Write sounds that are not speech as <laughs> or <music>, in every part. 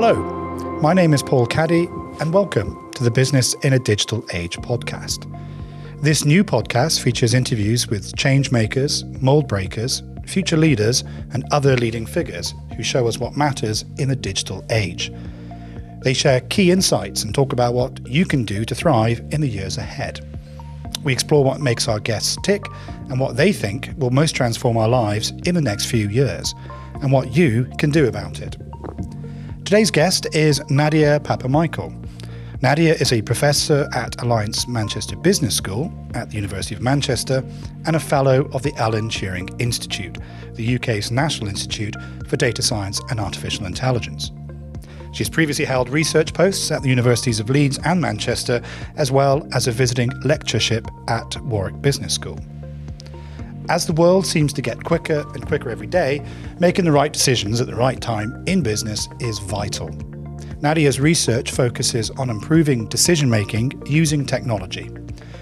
Hello, my name is Paul Caddy, and welcome to the Business in a Digital Age podcast. This new podcast features interviews with change makers, mold breakers, future leaders, and other leading figures who show us what matters in the digital age. They share key insights and talk about what you can do to thrive in the years ahead. We explore what makes our guests tick and what they think will most transform our lives in the next few years, and what you can do about it. Today's guest is Nadia Papamichail. Nadia is a professor at Alliance Manchester Business School at the University of Manchester and a fellow of the Alan Turing Institute, the UK's National Institute for Data Science and Artificial Intelligence. She's previously held research posts at the Universities of Leeds and Manchester, as well as a visiting lectureship at Warwick Business School. As the world seems to get quicker and quicker every day, making the right decisions at the right time in business is vital. Nadia's research focuses on improving decision making using technology.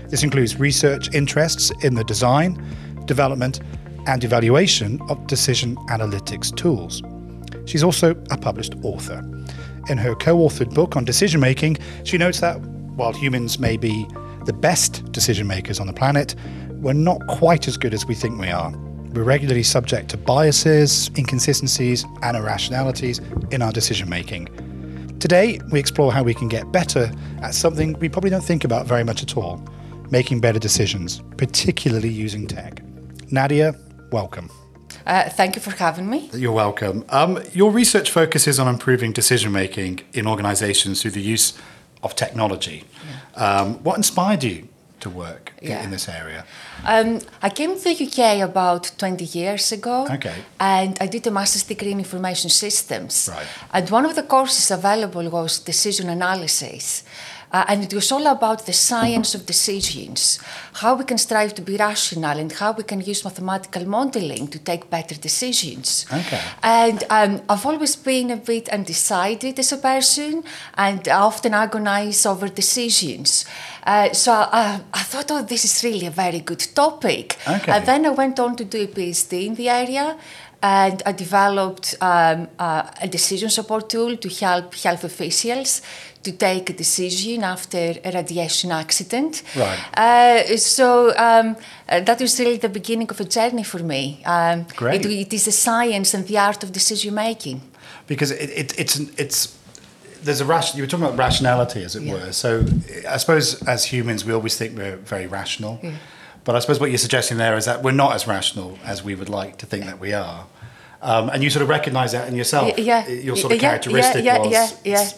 This includes research interests in the design, development, and evaluation of decision analytics tools. She's also a published author. In her co authored book on decision making, she notes that while humans may be the best decision makers on the planet, we're not quite as good as we think we are. We're regularly subject to biases, inconsistencies, and irrationalities in our decision making. Today, we explore how we can get better at something we probably don't think about very much at all making better decisions, particularly using tech. Nadia, welcome. Uh, thank you for having me. You're welcome. Um, your research focuses on improving decision making in organizations through the use of technology. Yeah. Um, what inspired you to work yeah. in, this area? Um, I came to the UK about 20 years ago. Okay. And I did a master's degree in information systems. Right. And one of the courses available was decision analysis. Uh, and it was all about the science of decisions, how we can strive to be rational, and how we can use mathematical modeling to take better decisions. Okay. And um, I've always been a bit undecided as a person, and often agonize over decisions. Uh, so uh, I thought, oh, this is really a very good topic. Okay. And then I went on to do a PhD in the area and I developed um, uh, a decision support tool to help health officials to take a decision after a radiation accident. Right. Uh, so um, uh, that was really the beginning of a journey for me. Um, Great. It, it is a science and the art of decision making. Because it, it, it's it's there's a ration. You were talking about rationality, as it yeah. were. So I suppose as humans, we always think we're very rational. Yeah. But I suppose what you're suggesting there is that we're not as rational as we would like to think that we are. Um, and you sort of recognize that in yourself. Yeah. Your sort of yeah, characteristic yeah, was yeah, yeah.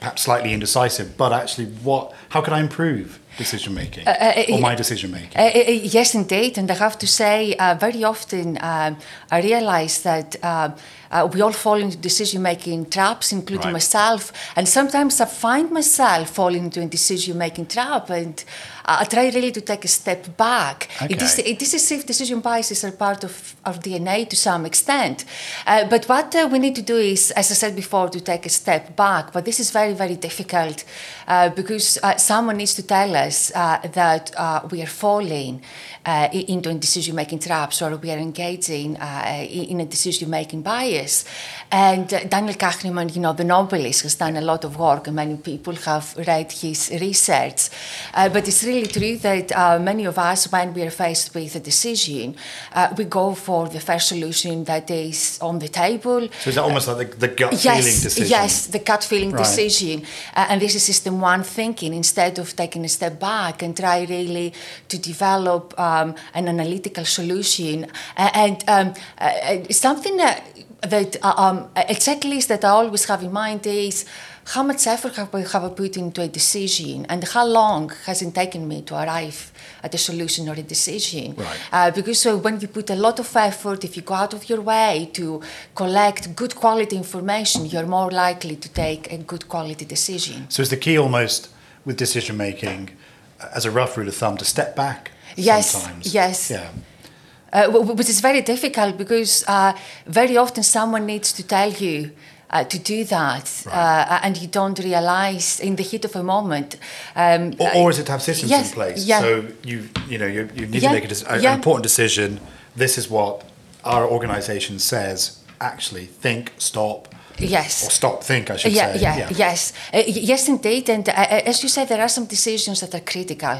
perhaps slightly indecisive, but actually, what? How can I improve decision making uh, uh, or my decision making? Uh, uh, yes, indeed. And I have to say, uh, very often um, I realize that. Um, uh, we all fall into decision making traps, including right. myself. And sometimes I find myself falling into a decision making trap. And I try really to take a step back. Okay. It, is, it is as if decision biases are part of our DNA to some extent. Uh, but what uh, we need to do is, as I said before, to take a step back. But this is very, very difficult uh, because uh, someone needs to tell us uh, that we are falling into a decision making traps or we are engaging in a decision making bias. And uh, Daniel Kahneman, you know, the Nobelist, has done a lot of work, and many people have read his research. Uh, but it's really true that uh, many of us, when we are faced with a decision, uh, we go for the first solution that is on the table. So is that almost like the, the gut yes, feeling decision? Yes, the gut feeling right. decision. Uh, and this is system one thinking, instead of taking a step back and try really to develop um, an analytical solution. and um, something that that uh, um, a checklist that I always have in mind is how much effort have I, have I put into a decision and how long has it taken me to arrive at a solution or a decision. Right. Uh, because so when you put a lot of effort, if you go out of your way to collect good quality information, you're more likely to take a good quality decision. So is the key almost with decision making, as a rough rule of thumb, to step back yes, sometimes? Yes. Yeah. Uh, which is very difficult because uh, very often someone needs to tell you uh, to do that, right. Uh, and you don't realize in the heat of a moment. Um, or, or, is it to have systems yes, in place? Yeah. So you you know you, you need yeah, to make a, a, yeah. an important decision. This is what our organisation says. Actually, think, stop, Yes. or stop think, I should yeah, say. yeah, yes, uh, yes, indeed. And uh, uh, as you said, there are some decisions that are critical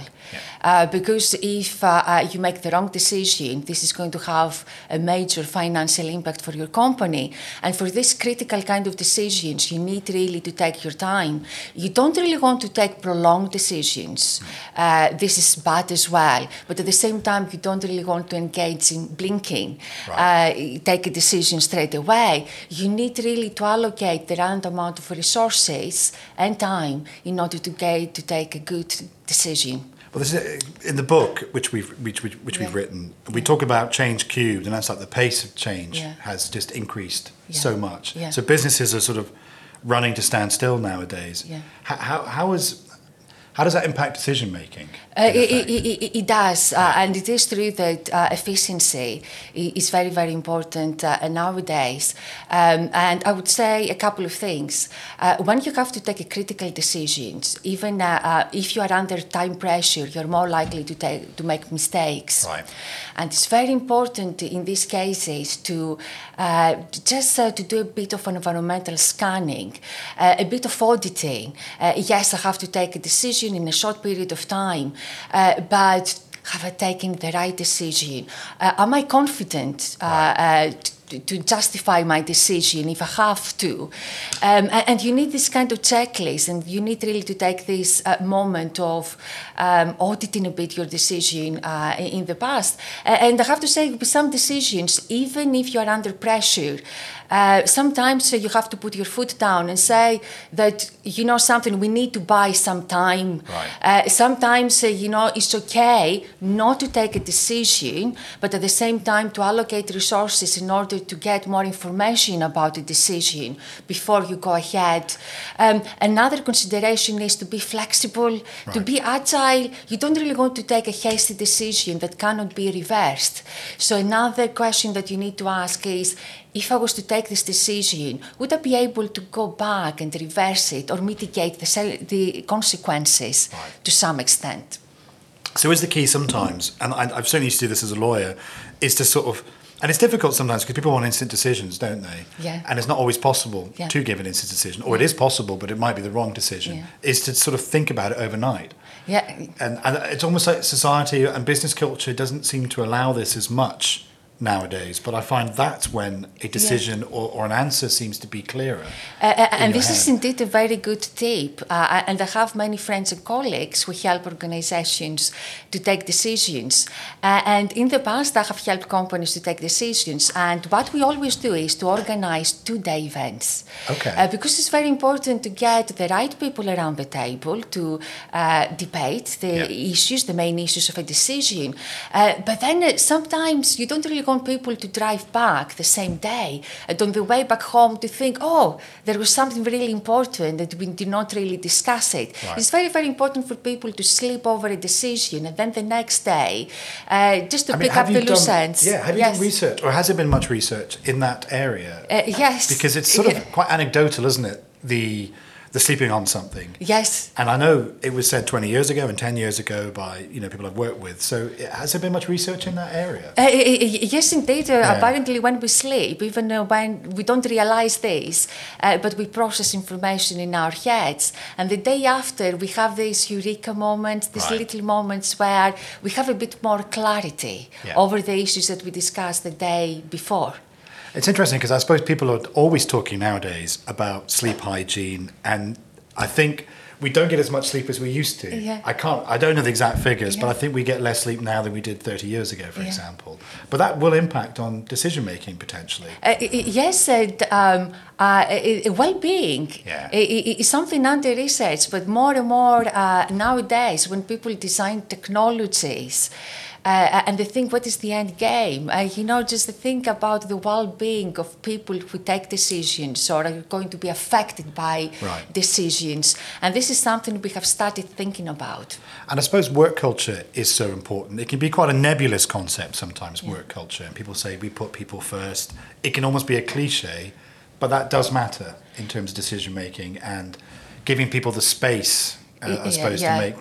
uh, because if uh, uh, you make the wrong decision, this is going to have a major financial impact for your company. And for this critical kind of decisions, you need really to take your time. You don't really want to take prolonged decisions. Uh, this is bad as well. But at the same time, you don't really want to engage in blinking, uh, take a decision straight away. You need really to allocate the right amount of resources and time in order to get to take a good decision. Well, this is uh, in the book which we've which, which, which we've written. We talk about change cubed, and that's like the pace of change Yeah. has just increased Yeah. so much. Yeah. So businesses are sort of running to stand still nowadays. Yeah. How, how, how is how does that impact decision making? Uh, it, it, it, it does, uh, and it is true that uh, efficiency is very, very important uh, nowadays. Um, and I would say a couple of things. Uh, when you have to take a critical decisions, even uh, uh, if you are under time pressure, you're more likely to take to make mistakes. Right. And it's very important in these cases to uh, just uh, to do a bit of an environmental scanning, uh, a bit of auditing. Uh, yes, I have to take a decision in a short period of time, uh, but have I taken the right decision? Uh, am I confident? Uh, uh, to, to justify my decision if I have to. Um, and, you need this kind of checklist, and you need really to take this uh, moment of um, auditing a bit your decision in, in the past. And I have to say, with some decisions, even if you are under pressure, uh, sometimes you have to put your foot down and say that, you know, something, we need to buy some time. Right. Uh, sometimes, uh, you know, it's okay not to take a decision, but at the same time to allocate resources in order to get more information about the decision before you go ahead. Um, another consideration is to be flexible, to be agile. You don't really want to take a hasty decision that cannot be reversed. So, another question that you need to ask is if I was to take this decision, would I be able to go back and reverse it or mitigate the, the consequences Right. to some extent? So is the key sometimes, and I, I've certainly used to do this as a lawyer, is to sort of, and it's difficult sometimes because people want instant decisions, don't they? Yeah. And it's not always possible Yeah. to give an instant decision, or it is possible, but it might be the wrong decision. Yeah. Is to sort of think about it overnight. Yeah, And, and it's almost like society and business culture doesn't seem to allow this as much nowadays. But I find that's when a decision or, or an answer seems to be clearer. Uh, uh, and this is indeed a very good tip. Uh, and I have many friends and colleagues who help organizations to take decisions. Uh, and in the past, I have helped companies to take decisions. And what we always do is to organize two day events. Okay. Uh, because it's very important to get the right people around the table to uh, debate the Yeah. issues, the main issues of a decision. Uh, but then sometimes you don't really want people to drive back the same day and on the way back home to think, oh, there was something really important that we did not really discuss it. Right. It's very, very important for people to sleep over a decision and then the next day uh, just to I mean, pick up the loose ends. Yeah, have you yes. done research, or has there been much research in that area? Uh, yes. because it's sort of <laughs> quite anecdotal, isn't it? The the sleeping on something. Yes. And I know it was said 20 years ago and 10 years ago by you know people I've worked with. So has there been much research in that area? Uh, yes, indeed. Uh, Yeah. Apparently, when we sleep, even when we don't realize this, uh, but we process information in our heads, and the day after, we have these eureka moments, these Right. little moments where we have a bit more clarity Yeah. over the issues that we discussed the day before. It's interesting because I suppose people are always talking nowadays about sleep hygiene, and I think we don't get as much sleep as we used to. Yeah. I can't, I don't know the exact figures, but I think we get less sleep now than we did 30 years ago, for Yeah. example. But that will impact on decision making potentially. Uh, yes, uh, um, uh, well-being Yeah. is something under research, but more and more uh, nowadays, when people design technologies. Uh, and they think, what is the end game? Uh, you know, just to think about the well-being of people who take decisions or are going to be affected by Right. decisions. And this is something we have started thinking about. And I suppose work culture is so important. It can be quite a nebulous concept sometimes, work culture. And people say we put people first. It can almost be a cliche, but that does matter in terms of decision making and giving people the space, uh, I yeah, suppose, yeah. to make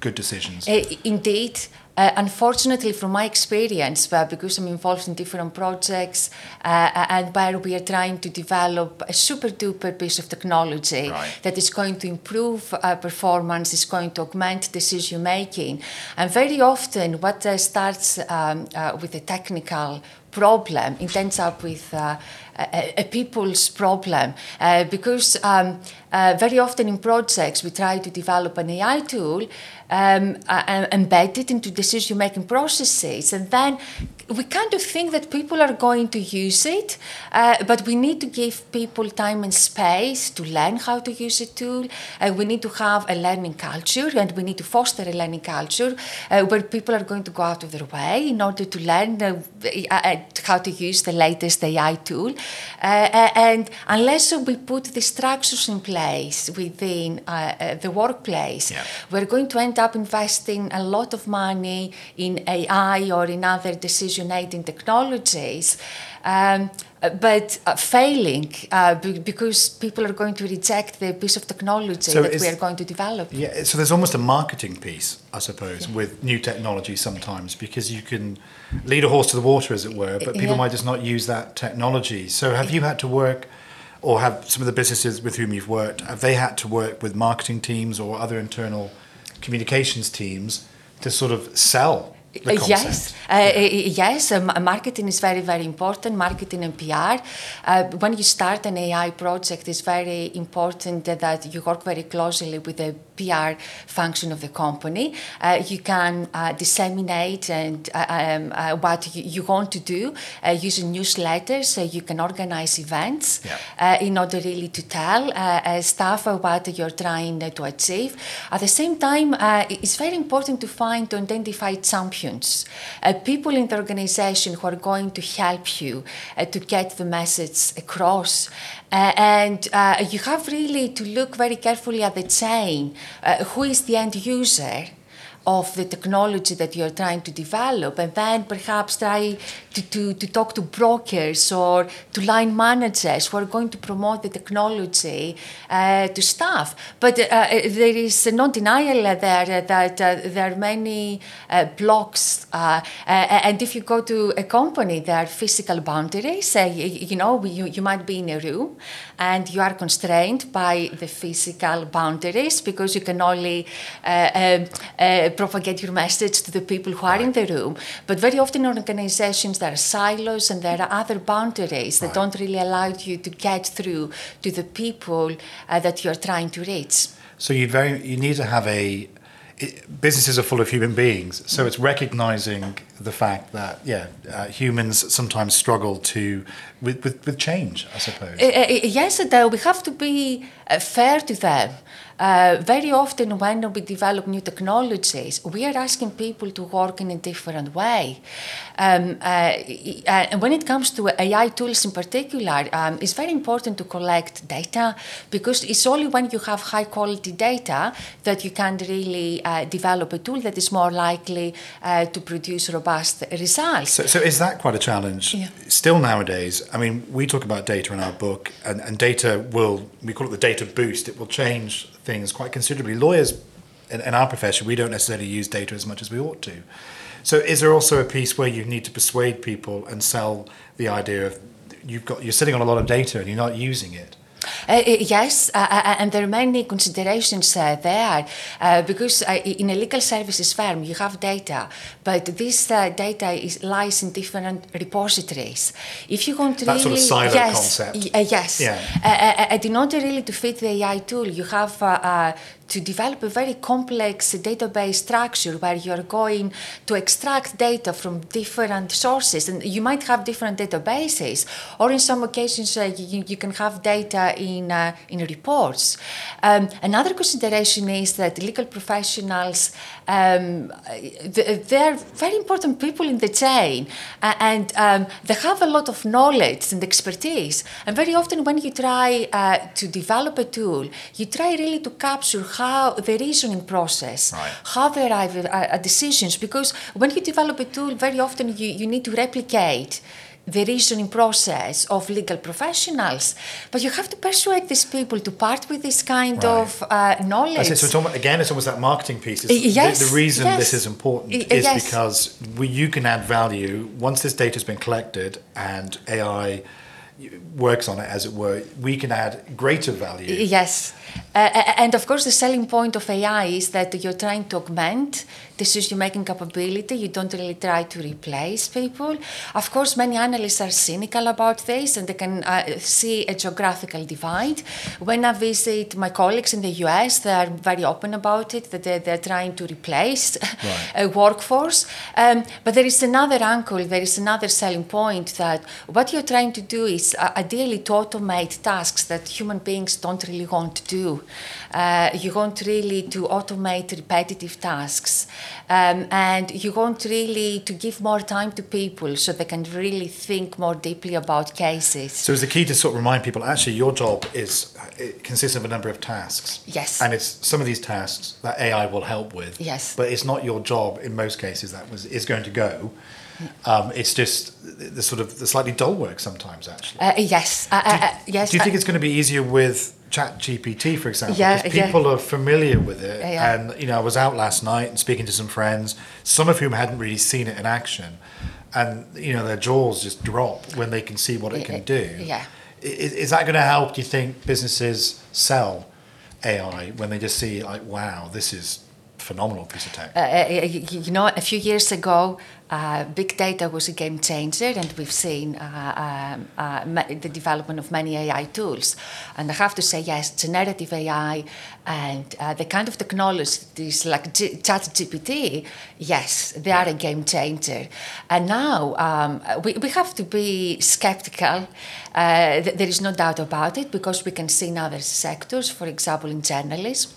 good decisions. Uh, indeed, Uh, unfortunately, from my experience, uh, because I'm involved in different projects uh, and where we are trying to develop a super duper piece of technology Right. that is going to improve uh, performance, is going to augment decision making, and very often what uh, starts um, uh, with a technical problem it ends up with uh, a, a people's problem uh, because um, uh, very often in projects we try to develop an AI tool um, uh, embedded into decision making processes. And then we kind of think that people are going to use it uh, but we need to give people time and space to learn how to use a tool uh, we need to have a learning culture and we need to foster a learning culture uh, where people are going to go out of their way in order to learn uh, uh, how to use the latest AI tool. Uh, and unless we put the structures in place within the workplace, Yeah. we're going to end up investing a lot of money in AI or in other aiding technologies. Um, but uh, failing uh, be- because people are going to reject the piece of technology So that we are going to develop. Yeah, so there's almost a marketing piece, I suppose, with new technology sometimes because you can lead a horse to the water, as it were, but people Yeah. might just not use that technology. So have you had to work, or have some of the businesses with whom you've worked, have they had to work with marketing teams or other internal communications teams to sort of sell the Uh. Yes, uh, uh, yes. Um, marketing is very, very important. Marketing and PR. Uh, when you start an AI project, it's very important that you work very closely with the PR function of the company. Uh, you can uh, disseminate and uh, um, uh, what you, you want to do uh, using newsletters. You can organize events Yeah. uh, in order really to tell staff what you're trying to achieve. At the same time, it's very important to find to identify champions, people in the organization who are going to help you to get the message across. Uh, and uh, you have really to look very carefully at the chain. Uh, who is the end user? Of the technology that you're trying to develop and then perhaps try to, to, to talk to brokers or to line managers who are going to promote the technology uh, to staff. But uh, there is no denial there that uh, there are many uh, blocks uh, uh, and if you go to a company there are physical boundaries. Uh, you, you know, you, you might be in a room and you are constrained by the physical boundaries because you can only uh, um, uh, propagate your message to the people who are in the room. But very often in organizations, there are silos and there are other boundaries that Right. don't really allow you to get through to the people uh, that you're trying to reach. So you very you need to have a it, businesses are full of human beings, so it's recognizing the fact that yeah, uh, humans sometimes struggle to with, with, with change. I suppose. Uh, uh, yes, uh, we have to be uh, fair to them. Uh, very often, when we develop new technologies, we are asking people to work in a different way. Um, uh, uh, and when it comes to AI tools in particular, um, it's very important to collect data because it's only when you have high quality data that you can really uh, develop a tool that is more likely uh, to produce robust results. So, so is that quite a challenge Yeah. still nowadays? I mean, we talk about data in our book, and, and data will, we call it the data boost, it will change things quite considerably. Lawyers in, in our profession, we don't necessarily use data as much as we ought to. So, is there also a piece where you need to persuade people and sell the idea of you've got you're sitting on a lot of data and you're not using it? Uh, uh, yes, uh, uh, and there are many considerations uh, there uh, because uh, in a legal services firm you have data, but this uh, data is, lies in different repositories. If you want to That sort of really, silo yes, concept. uh, yes, Yeah. uh, uh, uh, in order really to fit the AI tool, you have. To develop a very complex database structure where you're going to extract data from different sources. And you might have different databases or in some occasions uh, you, you can have data in, uh, in reports. Um, another consideration is that legal professionals um, they're very important people in the chain uh, and um, they have a lot of knowledge and expertise. And very often when you try uh, to develop a tool you try really to capture how the reasoning process Right. how they arrive at, decisions because when you develop a tool very often you, you need to replicate the reasoning process of legal professionals. But you have to persuade these people to part with this kind Right. of uh, knowledge. So it's almost, again, it's almost that marketing piece. Yes, the, the reason yes. this is important is yes. because we, you can add value once this data has been collected and AI works on it, as it were. We can add greater value. Yes. Uh, and of course, the selling point of AI is that you're trying to augment decision making capability. You don't really try to replace people. Of course, many analysts are cynical about this and they can uh, see a geographical divide. When I visit my colleagues in the US, they are very open about it, that they're, they're trying to replace <laughs> Right. a workforce. Um, but there is another angle, there is another selling point that what you're trying to do is uh, ideally to automate tasks that human beings don't really want to do. Uh, you want really to automate repetitive tasks. Um, and you want really to give more time to people so they can really think more deeply about cases. So it's the key to sort of remind people actually your job is it consists of a number of tasks. Yes. And it's some of these tasks that AI will help with. Yes. But it's not your job in most cases that was is going to go. Um, it's just the, sort of the slightly dull work sometimes actually. Uh, yes, uh, uh, uh, yes. Do you uh, think it's going to be easier with Chat GPT, for example? Yeah, because yeah. people are familiar with it. Yeah, yeah. And, you know, I was out last night and speaking to some friends, some of whom hadn't really seen it in action. And, you know, their jaws just drop when they can see what it can do. Yeah. Is, is that going to help, do you think, businesses sell AI when they just see, like, wow, this is phenomenal piece of tech? Uh, uh, you know, a few years ago, uh, big data was a game changer, and we've seen uh, um, the development of many AI tools. And I have to say, yes, generative AI and uh, the kind of technologies like G- ChatGPT, yes, they are a game changer. And now um, we, we have to be skeptical. Uh, th- there is no doubt about it because we can see in other sectors, for example, in journalism.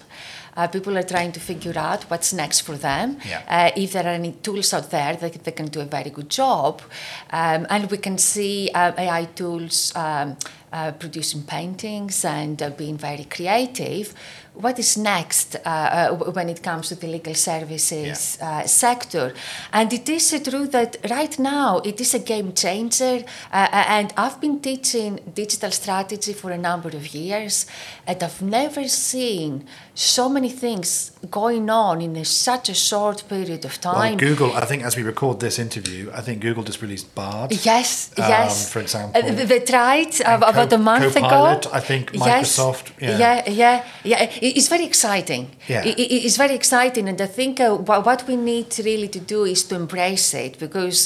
Uh, people are trying to figure out what's next for them. Yeah. Uh, if there are any tools out there that they can do a very good job, um, and we can see uh, AI tools um, uh, producing paintings and uh, being very creative. What is next uh, uh, when it comes to the legal services uh, sector? And it is uh, true that right now it is a game changer. Uh, and I've been teaching digital strategy for a number of years, and I've never seen so many things going on in a, such a short period of Well, time. Google, I think as we record this interview, I think Google just released Bard. Yes, um, yes. for example. Uh, they- tried uh, about Co- a month Copilot, ago. I think Yes. Microsoft, yeah. yeah, yeah, yeah. It- It's very exciting. Yeah. It- it- it's very exciting, and I think uh, wha- what we need really to do is to embrace it because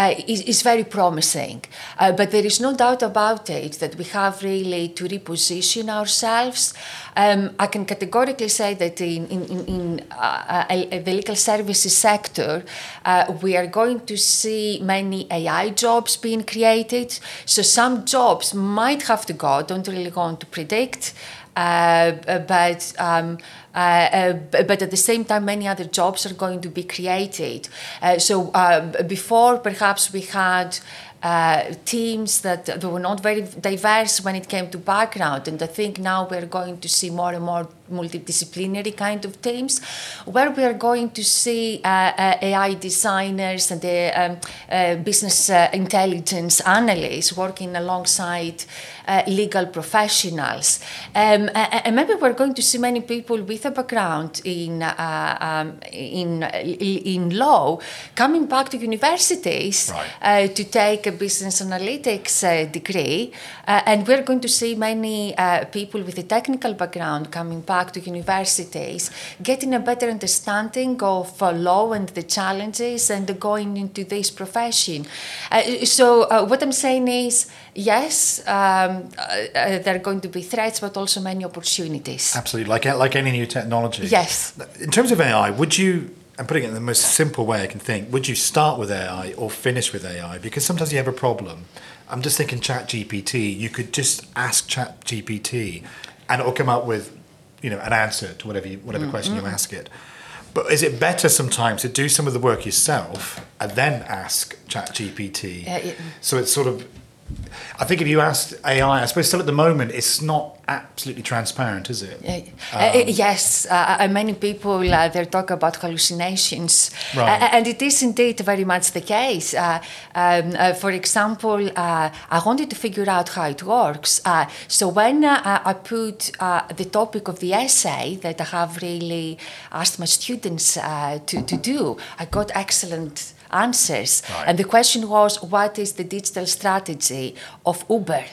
uh, it- it's very promising. Uh, but there is no doubt about it that we have really to reposition ourselves. Um, I can categorically say that in, in, in, in uh, uh, the legal services sector, uh, we are going to see many AI jobs being created. So some jobs might have to go. I don't really want to predict. Uh, but um, uh, uh, but at the same time, many other jobs are going to be created. Uh, so uh, before, perhaps we had uh, teams that were not very diverse when it came to background, and I think now we're going to see more and more multidisciplinary kind of teams, where we are going to see uh, uh, AI designers and the um, uh, business intelligence analysts working alongside legal professionals. Um, and maybe we're going to see many people with a background in, um, in, in law coming back to universities Right. to take a business analytics degree. And we're going to see many people with a technical background coming back to universities, getting a better understanding of uh, law and the challenges and going into this profession. Uh, so, uh, what I'm saying is, yes, um, there are going to be threats, but also many opportunities. Absolutely, like like any new technology. Yes. In terms of AI, would you? I'm putting it in the most simple way I can think. Would you start with AI or finish with AI? Because sometimes you have a problem. I'm just thinking Chat GPT. You could just ask Chat GPT, and it'll come up with, you know, an answer to whatever you, whatever mm, question you mm. ask it. But is it better sometimes to do some of the work yourself and then ask Chat GPT? Yeah, So it's sort of. I think if you asked AI, I suppose still at the moment, it's not absolutely transparent, is it? Uh, um, uh, yes, uh, many people uh, they talk about hallucinations, right. and it is indeed very much the case. Uh, um, uh, for example, I wanted to figure out how it works. so when I put the topic of the essay that I have really asked my students to, to do, I got excellent answers. Right. And the question was, what is the digital strategy of Uber?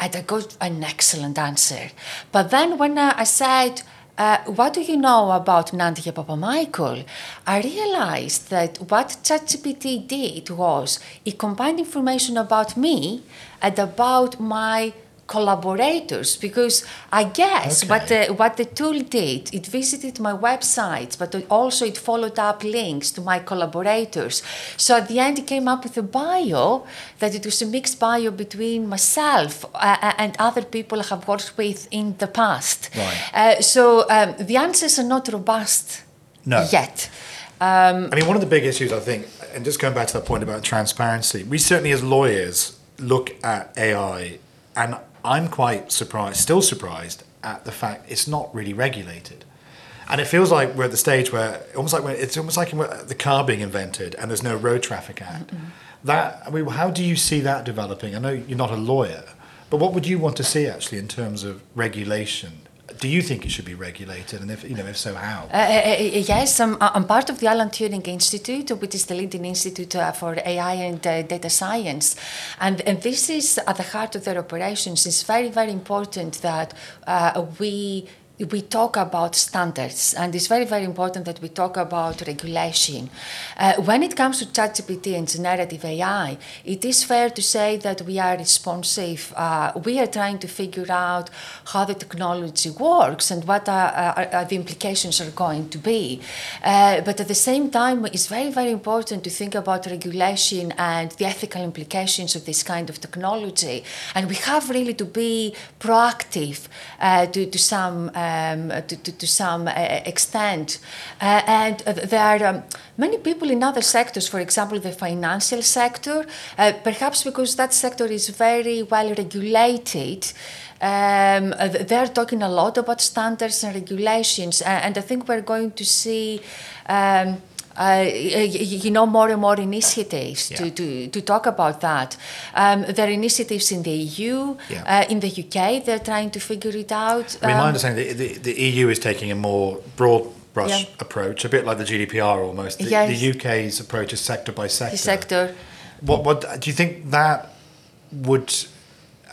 And I got an excellent answer. But then when I said, uh, what do you know about Nadia Papamichail? I realized that what ChatGPT did was it combined information about me and about my collaborators because I guess okay. what the, what the tool did, it visited my websites, but also it followed up links to my collaborators. So at the end, it came up with a bio that it was a mixed bio between myself uh, uh and other people I have worked with in the past. Right. Uh, so um, the answers are not robust no. yet. Um, I mean, one of the big issues, I think, and just going back to that point about transparency, we certainly as lawyers look at AI and I'm quite surprised, still surprised at the fact it's not really regulated. And it feels like we're at the stage where almost like it's almost like the car being invented and there's no road traffic act. Mm-hmm. That I mean, how do you see that developing? I know you're not a lawyer, but what would you want to see actually in terms of regulation do you think it should be regulated, and if you know, if so, how? Uh, uh, uh yes, I'm, I'm, part of the Alan Turing Institute, which is the leading institute uh, for AI and uh, data science, and, and this is at the heart of their operations. It's very, very important that uh, we we talk about standards, and it's very, very important that we talk about regulation. Uh, when it comes to ChatGPT and generative AI, it is fair to say that we are responsive. Uh, we are trying to figure out how the technology works and what are, are, are the implications are going to be. Uh, but at the same time, it's very, very important to think about regulation and the ethical implications of this kind of technology. And we have really to be proactive uh, to, to some uh, um, to, to, to, some uh, extent. Uh, and uh, there are um, many people in other sectors, for example, the financial sector, perhaps because that sector is very well regulated. Um, they're talking a lot about standards and regulations, and I think we're going to see. Um, uh, you know, more and more initiatives yeah. to, to, to talk about that. Um, there are initiatives in the EU, yeah. uh, in the UK, they're trying to figure it out. I mean, my um, understanding the, the, the, EU is taking a more broad brush yeah. approach, a bit like the GDPR almost. The, yes. the UK's approach is sector by sector. The sector. What, what do you think that would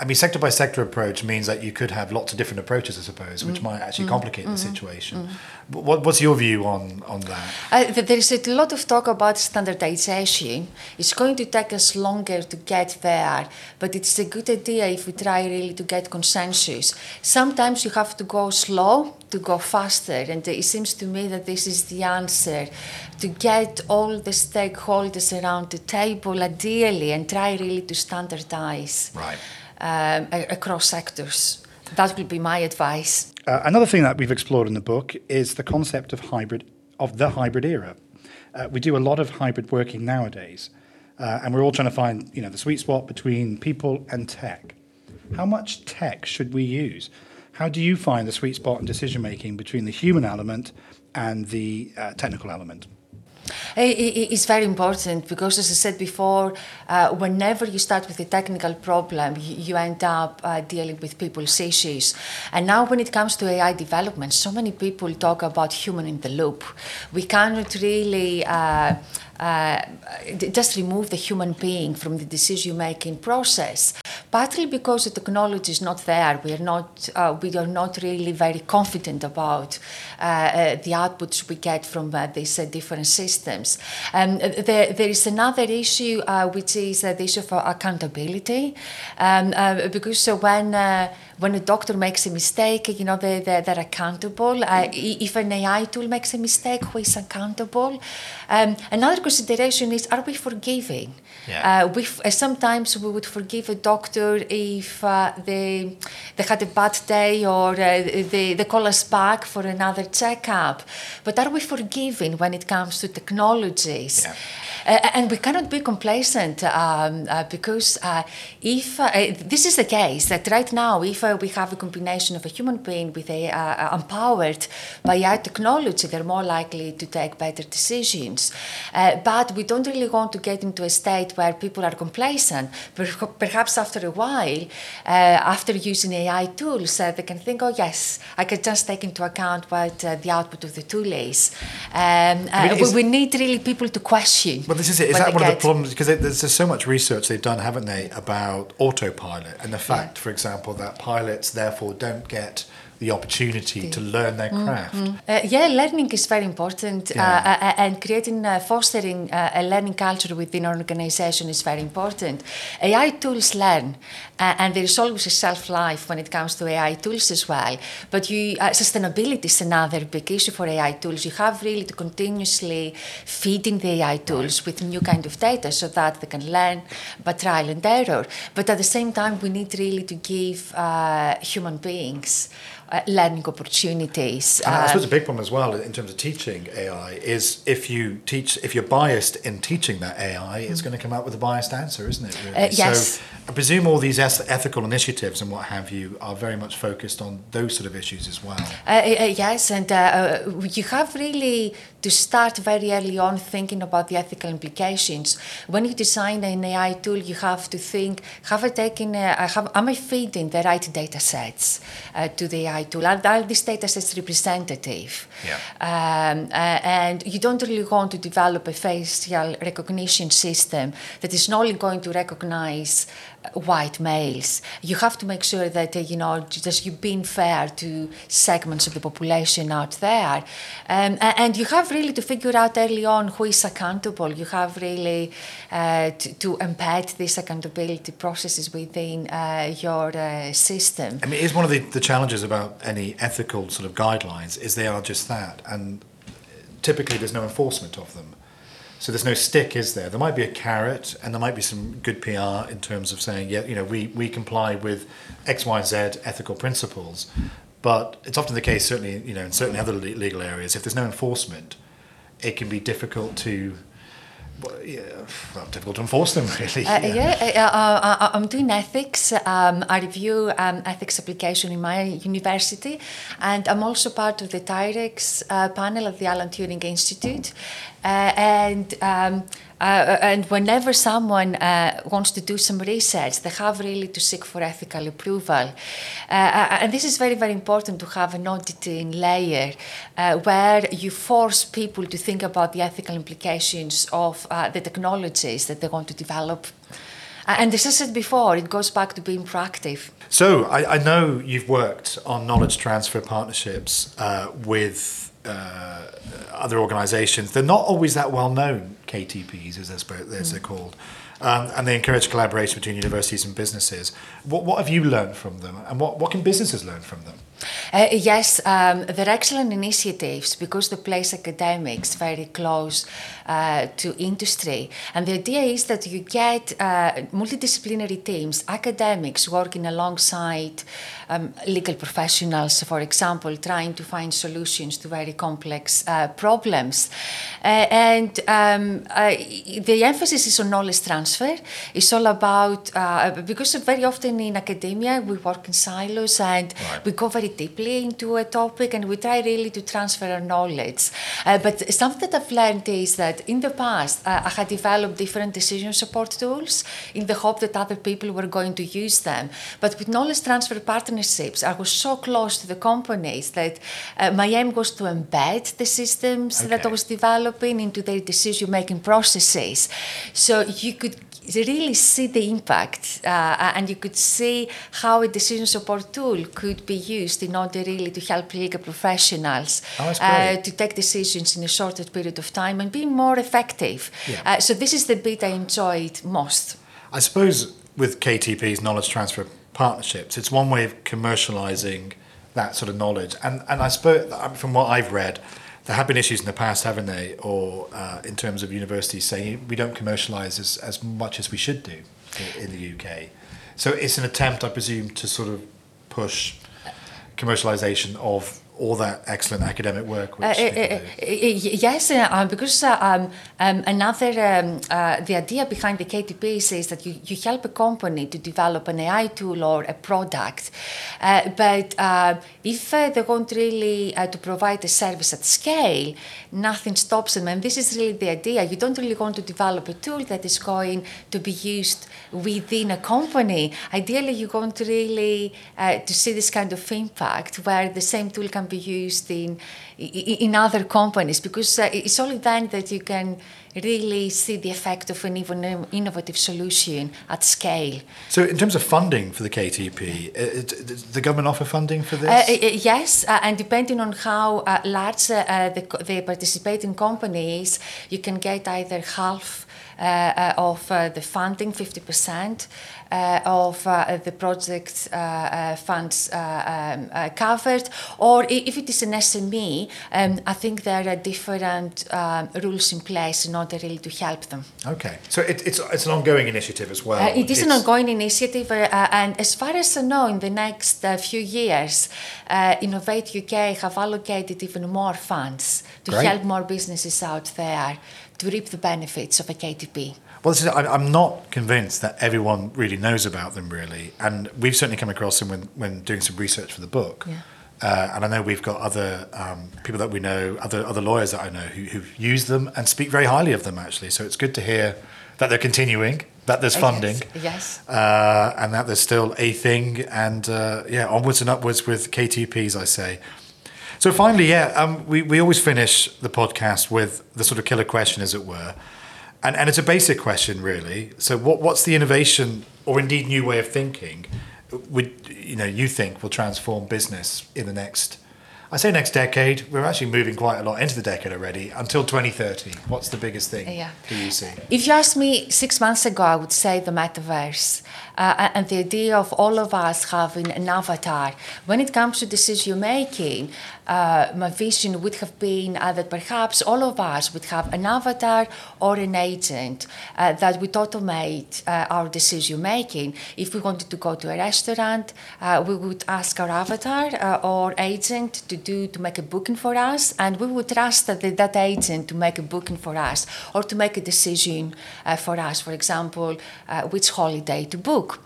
I mean, sector by sector approach means that you could have lots of different approaches, I suppose, which mm. might actually mm. complicate mm. the mm-hmm. situation. Mm. What, what's your view on, on that? Uh, there is a lot of talk about standardization. It's going to take us longer to get there, but it's a good idea if we try really to get consensus. Sometimes you have to go slow to go faster, and it seems to me that this is the answer to get all the stakeholders around the table ideally and try really to standardize. Right um, across sectors. That would be my advice. Uh, another thing that we've explored in the book is the concept of hybrid, of the hybrid era. Uh, we do a lot of hybrid working nowadays, uh, and we're all trying to find, you know, the sweet spot between people and tech. How much tech should we use? How do you find the sweet spot in decision making between the human element and the uh, technical element? It's very important because, as I said before, uh, whenever you start with a technical problem, you, end up uh, dealing with people's issues. And now, when it comes to AI development, so many people talk about human in the loop. We cannot really. Uh, uh, just remove the human being from the decision making process. Partly because the technology is not there, we are not uh, we are not really very confident about uh, uh the outputs we get from uh, these uh, different systems. Um, there, there is another issue which is the issue of accountability, um, because when when a doctor makes a mistake, you know, they, they're, they're accountable. Uh, if an AI tool makes a mistake, who is accountable? Um, another consideration is: Are we forgiving? Yeah. Uh, we f- uh, sometimes we would forgive a doctor if uh, they they had a bad day or uh, they they call us back for another checkup. But are we forgiving when it comes to technologies? Yeah. Uh, and we cannot be complacent um, uh, because uh, if this is the case that right now, if uh, we have a combination of a human being with a uh, empowered by our technology, they're more likely to take better decisions. Uh, but we don't really want to get into a state where people are complacent. Perhaps after a while, uh, after using AI tools, uh, they can think, "Oh yes, I can just take into account what uh, the output of the tool is." Um, uh, mean, we- is- we need really people to question. Well, this is it. Is that one of the problems? Because there's so much research they've done, haven't they, about autopilot and the fact, for example, that pilots therefore don't get the opportunity to learn their craft. Uh, yeah, learning is very important, Yeah. uh, uh, and creating, uh, fostering uh, a learning culture within an organization is very important. AI tools learn, uh, and there is always a shelf life when it comes to AI tools as well. But you, uh, sustainability is another big issue for AI tools. You have really to continuously feed in the AI tools with new kind of data so that they can learn by trial and error. But at the same time, we need really to give uh, human beings uh, learning opportunities. I Uh, suppose a big problem as well in terms of teaching AI is if you teach, if you're biased in teaching that AI, it's going to come out with a biased answer, isn't it? Really? Uh, yes. So I presume all these ethical initiatives and what have you are very much focused on those sort of issues as well. Uh, uh, yes, and uh, uh, you have really to start very early on thinking about the ethical implications. When you design an AI tool, you have to think: Have I taken? Uh, have, am I feeding the right data sets uh, to the AI tool? Are, are these data sets representative? Yeah. Um, uh, and you don't really want to develop a facial recognition system that is not only going to recognize uh, white males. You have to make sure that uh, you know just you've been fair to segments of the population out there, um, and you have really to figure out early on who is accountable. You have really uh, to, to embed these accountability processes within uh, your uh, system. I mean, it's one of the, the challenges about any ethical sort of guidelines is they are just that, and typically there's no enforcement of them. So there's no stick, is there? There might be a carrot, and there might be some good PR in terms of saying, yeah, you know, we, we comply with X, Y, Z ethical principles. But it's often the case, certainly, you know, in certain other le- legal areas, if there's no enforcement, it can be difficult to, well, yeah, well, difficult to enforce them, <laughs> really. Uh, yeah, uh, uh, uh, I'm doing ethics. Um, I review um, ethics application in my university, and I'm also part of the TIREX uh, panel at the Alan Turing Institute. Uh, and um, uh, and whenever someone uh, wants to do some research, they have really to seek for ethical approval. And this is very, very important to have an auditing layer where you force people to think about the ethical implications of the technologies that they want to develop. And as I said before, it goes back to being proactive. So I, I know you've worked on knowledge transfer partnerships uh, with uh, other organisations. They're not always that well known, KTPs as they're, as they're called, um, and they encourage collaboration between universities and businesses. What, what have you learned from them, and what, what can businesses learn from them? Uh, yes, um, they're excellent initiatives because they place academics very close uh, to industry. And the idea is that you get uh, multidisciplinary teams, academics working alongside um, legal professionals, for example, trying to find solutions to very complex uh, problems. Uh, and um, uh, the emphasis is on knowledge transfer. It's all about, uh, because very often in academia we work in silos and Right. we go very deeply into a topic and we try really to transfer our knowledge. Uh, but something that I've learned is that in the past uh, I had developed different decision support tools in the hope that other people were going to use them. But with knowledge transfer partnerships, I was so close to the companies that uh, my aim was to embed the systems that I was developing into their decision making processes. So you could really see the impact uh, and you could see how a decision support tool could be used in order really to help legal professionals Oh, uh, to take decisions in a shorter period of time and be more effective. Yeah. Uh, so this is the bit I enjoyed most. I suppose with KTP's knowledge transfer partnerships, it's one way of commercialising that sort of knowledge. And and I suppose from what I've read, there have been issues in the past, haven't they? Or uh, in terms of universities saying we don't commercialise as, as much as we should do in, in the UK. So it's an attempt, I presume, to sort of push commercialisation of all that excellent academic work. Which Uh, uh, uh, yes, uh, um, because uh, um, um, another um, uh, the idea behind the KTPs is that you, you help a company to develop an AI tool or a product, uh, but uh, if uh, they want really uh, to provide a service at scale, nothing stops them. And this is really the idea. You don't really want to develop a tool that is going to be used within a company. Ideally, you want really uh, to see this kind of impact where the same tool can be used in in other companies because uh, it's only then that you can really see the effect of an even innovative solution at scale. So, in terms of funding for the KTP, uh, does the government offer funding for this? Uh, uh, yes, uh, and depending on how uh, large uh, uh, the, the participating company is, you can get either half uh, uh, of uh, the funding, 50%. Uh, of uh, the project uh, uh, funds uh, um, uh, covered, or if it is an SME, um, I think there are different um, rules in place in order really to help them. okay, so it, it's it's an ongoing initiative as well. Uh, it is an ongoing initiative, uh, uh, and as far as I know, in the next uh, few years, uh, Innovate UK have allocated even more funds to Great. help more businesses out there to reap the benefits of a KTP. Well, this is, I, I'm not convinced that everyone really knows about them, really. And we've certainly come across them when, when doing some research for the book. Yeah. Uh, and I know we've got other um, people that we know, other other lawyers that I know who, who've used them and speak very highly of them, actually. So it's good to hear that they're continuing, that there's Uh, funding, Yes. yes. uh, and that there's still a thing. And uh, yeah, onwards and upwards with KTPs, I say. So finally, yeah, um, we, we always finish the podcast with the sort of killer question, as it were. And, and it's a basic question, really. So what, what's the innovation or indeed new way of thinking would, you know, you think will transform business in the next, I say next decade, we're actually moving quite a lot into the decade already, until 2030. What's the biggest thing Yeah. do you see? If you asked me six months ago, I would say the metaverse uh, and the idea of all of us having an avatar. When it comes to decision making, uh, my vision would have been uh, that perhaps all of us would have an avatar or an agent uh, that would automate uh, our decision making. If we wanted to go to a restaurant, uh, we would ask our avatar uh, or agent to do to make a booking for us, and we would trust that that agent to make a booking for us or to make a decision for us. For example, which holiday to book.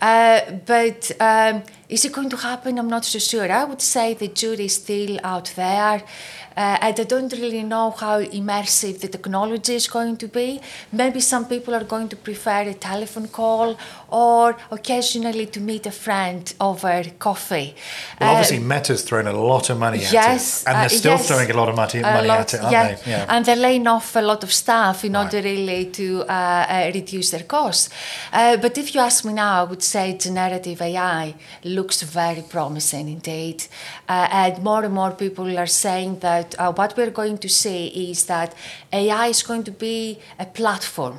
But um, is it going to happen? I'm not so sure. I would say the jury is still out there. Uh, and I don't really know how immersive the technology is going to be. Maybe some people are going to prefer a telephone call or occasionally to meet a friend over coffee. Well, Uh, obviously, Meta's thrown a lot of money at yes, it, and they're uh, still yes. throwing a lot of money, money lot, at it, aren't yeah. they? Yeah. And they're laying off a lot of staff in Right. order really to uh, uh, reduce their costs. Uh, but if you ask me now, I would say generative AI looks very promising indeed. Uh, and more and more people are saying that uh, what we're going to see is that AI is going to be a platform.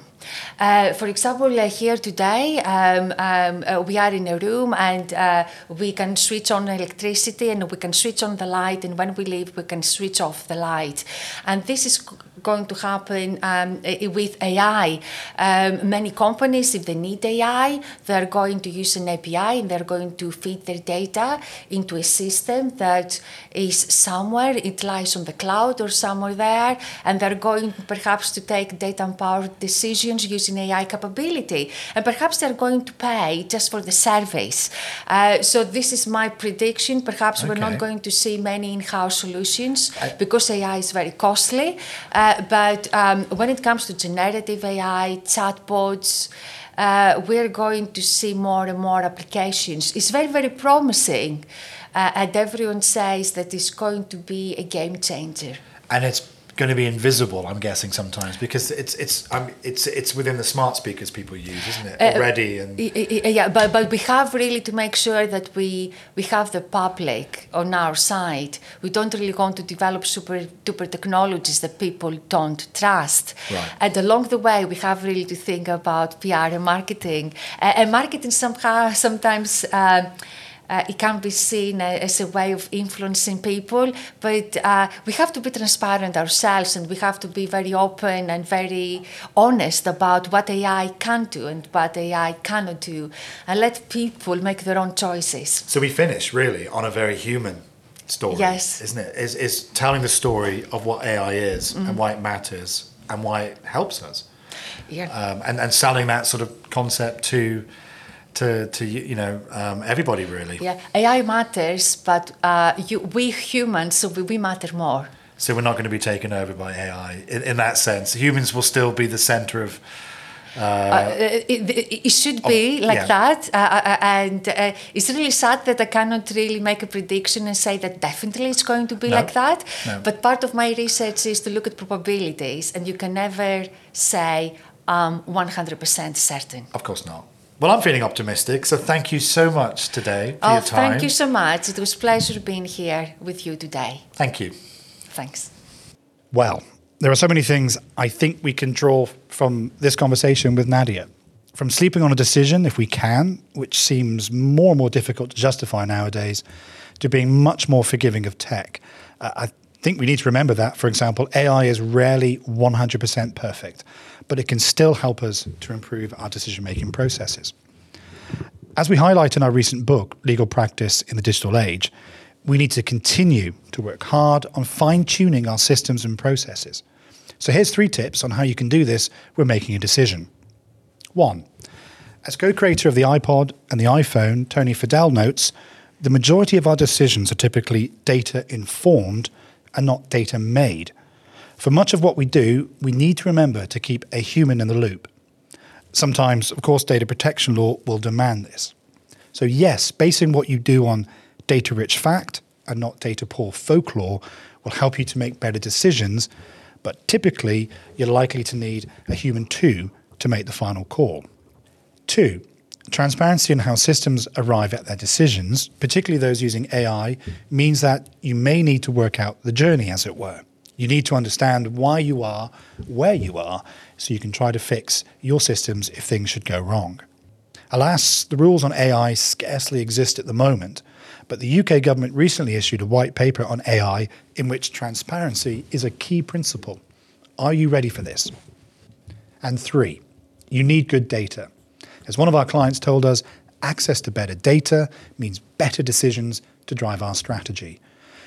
Uh, for example, uh, here today, um, um, uh, we are in a room and uh, we can switch on electricity and we can switch on the light, and when we leave, we can switch off the light. And this is going to happen um, with AI. Um, many companies, if they need AI, they're going to use an API and they're going to feed their data into a system that is somewhere, it lies on the cloud or somewhere there, and they're going perhaps to take data empowered decisions using AI capability. And perhaps they're going to pay just for the service. Uh, so, this is my prediction. Perhaps we're not going to see many in house solutions because AI is very costly. Uh, but um, when it comes to generative AI, chatbots, uh, we're going to see more and more applications. It's very, very promising. Uh, and everyone says that it's going to be a game changer. and it's going to be invisible. I'm guessing sometimes because it's it's um, it's it's within the smart speakers people use, isn't it? Uh, Already and Yeah, but, but we have really to make sure that we we have the public on our side. We don't really want to develop super duper technologies that people don't trust. Right. And along the way, we have really to think about PR and marketing. And marketing somehow sometimes. Uh, uh, it can be seen as a way of influencing people, but uh, we have to be transparent ourselves and we have to be very open and very honest about what AI can do and what AI cannot do, and let people make their own choices. So we finish really on a very human story, Yes. isn't it? Is is telling the story of what AI is Mm-hmm. and why it matters and why it helps us, Yeah. um, and and selling that sort of concept to to to you you know um, everybody really. Yeah, AI matters, but uh, you, we humans, so we, we matter more. So we're not going to be taken over by AI in, in that sense. Humans will still be the center of. Uh, it, it, it should be like yeah. that, uh, uh, and uh, it's really sad that I cannot really make a prediction and say that definitely it's going to be No. like that. No. But part of my research is to look at probabilities, and you can never say um, 100% certain. Of course not. Well, I'm feeling optimistic. So thank you so much today for Oh, your time. thank you so much. It was a pleasure being here with you today. Thank you. Thanks. Well, there are so many things I think we can draw from this conversation with Nadia. From sleeping on a decision, if we can, which seems more and more difficult to justify nowadays, to being much more forgiving of tech. Uh, I think we need to remember that, for example, AI is rarely 100% perfect, but it can still help us to improve our decision making processes. As we highlight in our recent book, Legal Practice in the Digital Age, we need to continue to work hard on fine tuning our systems and processes. So here's three tips on how you can do this when making a decision. One, as co creator of the iPod and the iPhone, Tony Fadell notes, the majority of our decisions are typically data informed and not data made. For much of what we do, we need to remember to keep a human in the loop. Sometimes, of course, data protection law will demand this. So, yes, basing what you do on data rich fact and not data poor folklore will help you to make better decisions, but typically you're likely to need a human too to make the final call. Two, transparency in how systems arrive at their decisions, particularly those using AI, means that you may need to work out the journey, as it were. You need to understand why you are where you are so you can try to fix your systems if things should go wrong. Alas, the rules on AI scarcely exist at the moment, but the UK government recently issued a white paper on AI in which transparency is a key principle. Are you ready for this? And three, you need good data. As one of our clients told us, access to better data means better decisions to drive our strategy.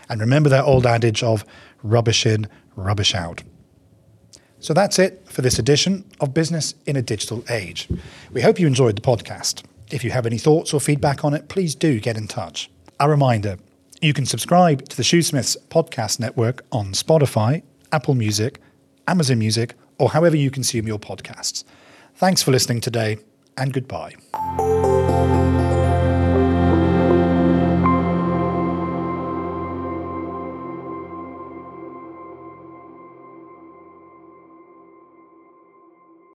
And remember that old adage of rubbish in, rubbish out. So that's it for this edition of Business in a Digital Age. We hope you enjoyed the podcast. If you have any thoughts or feedback on it, please do get in touch. A reminder you can subscribe to the Shoosmiths podcast network on Spotify, Apple Music, Amazon Music, or however you consume your podcasts. Thanks for listening today, and goodbye.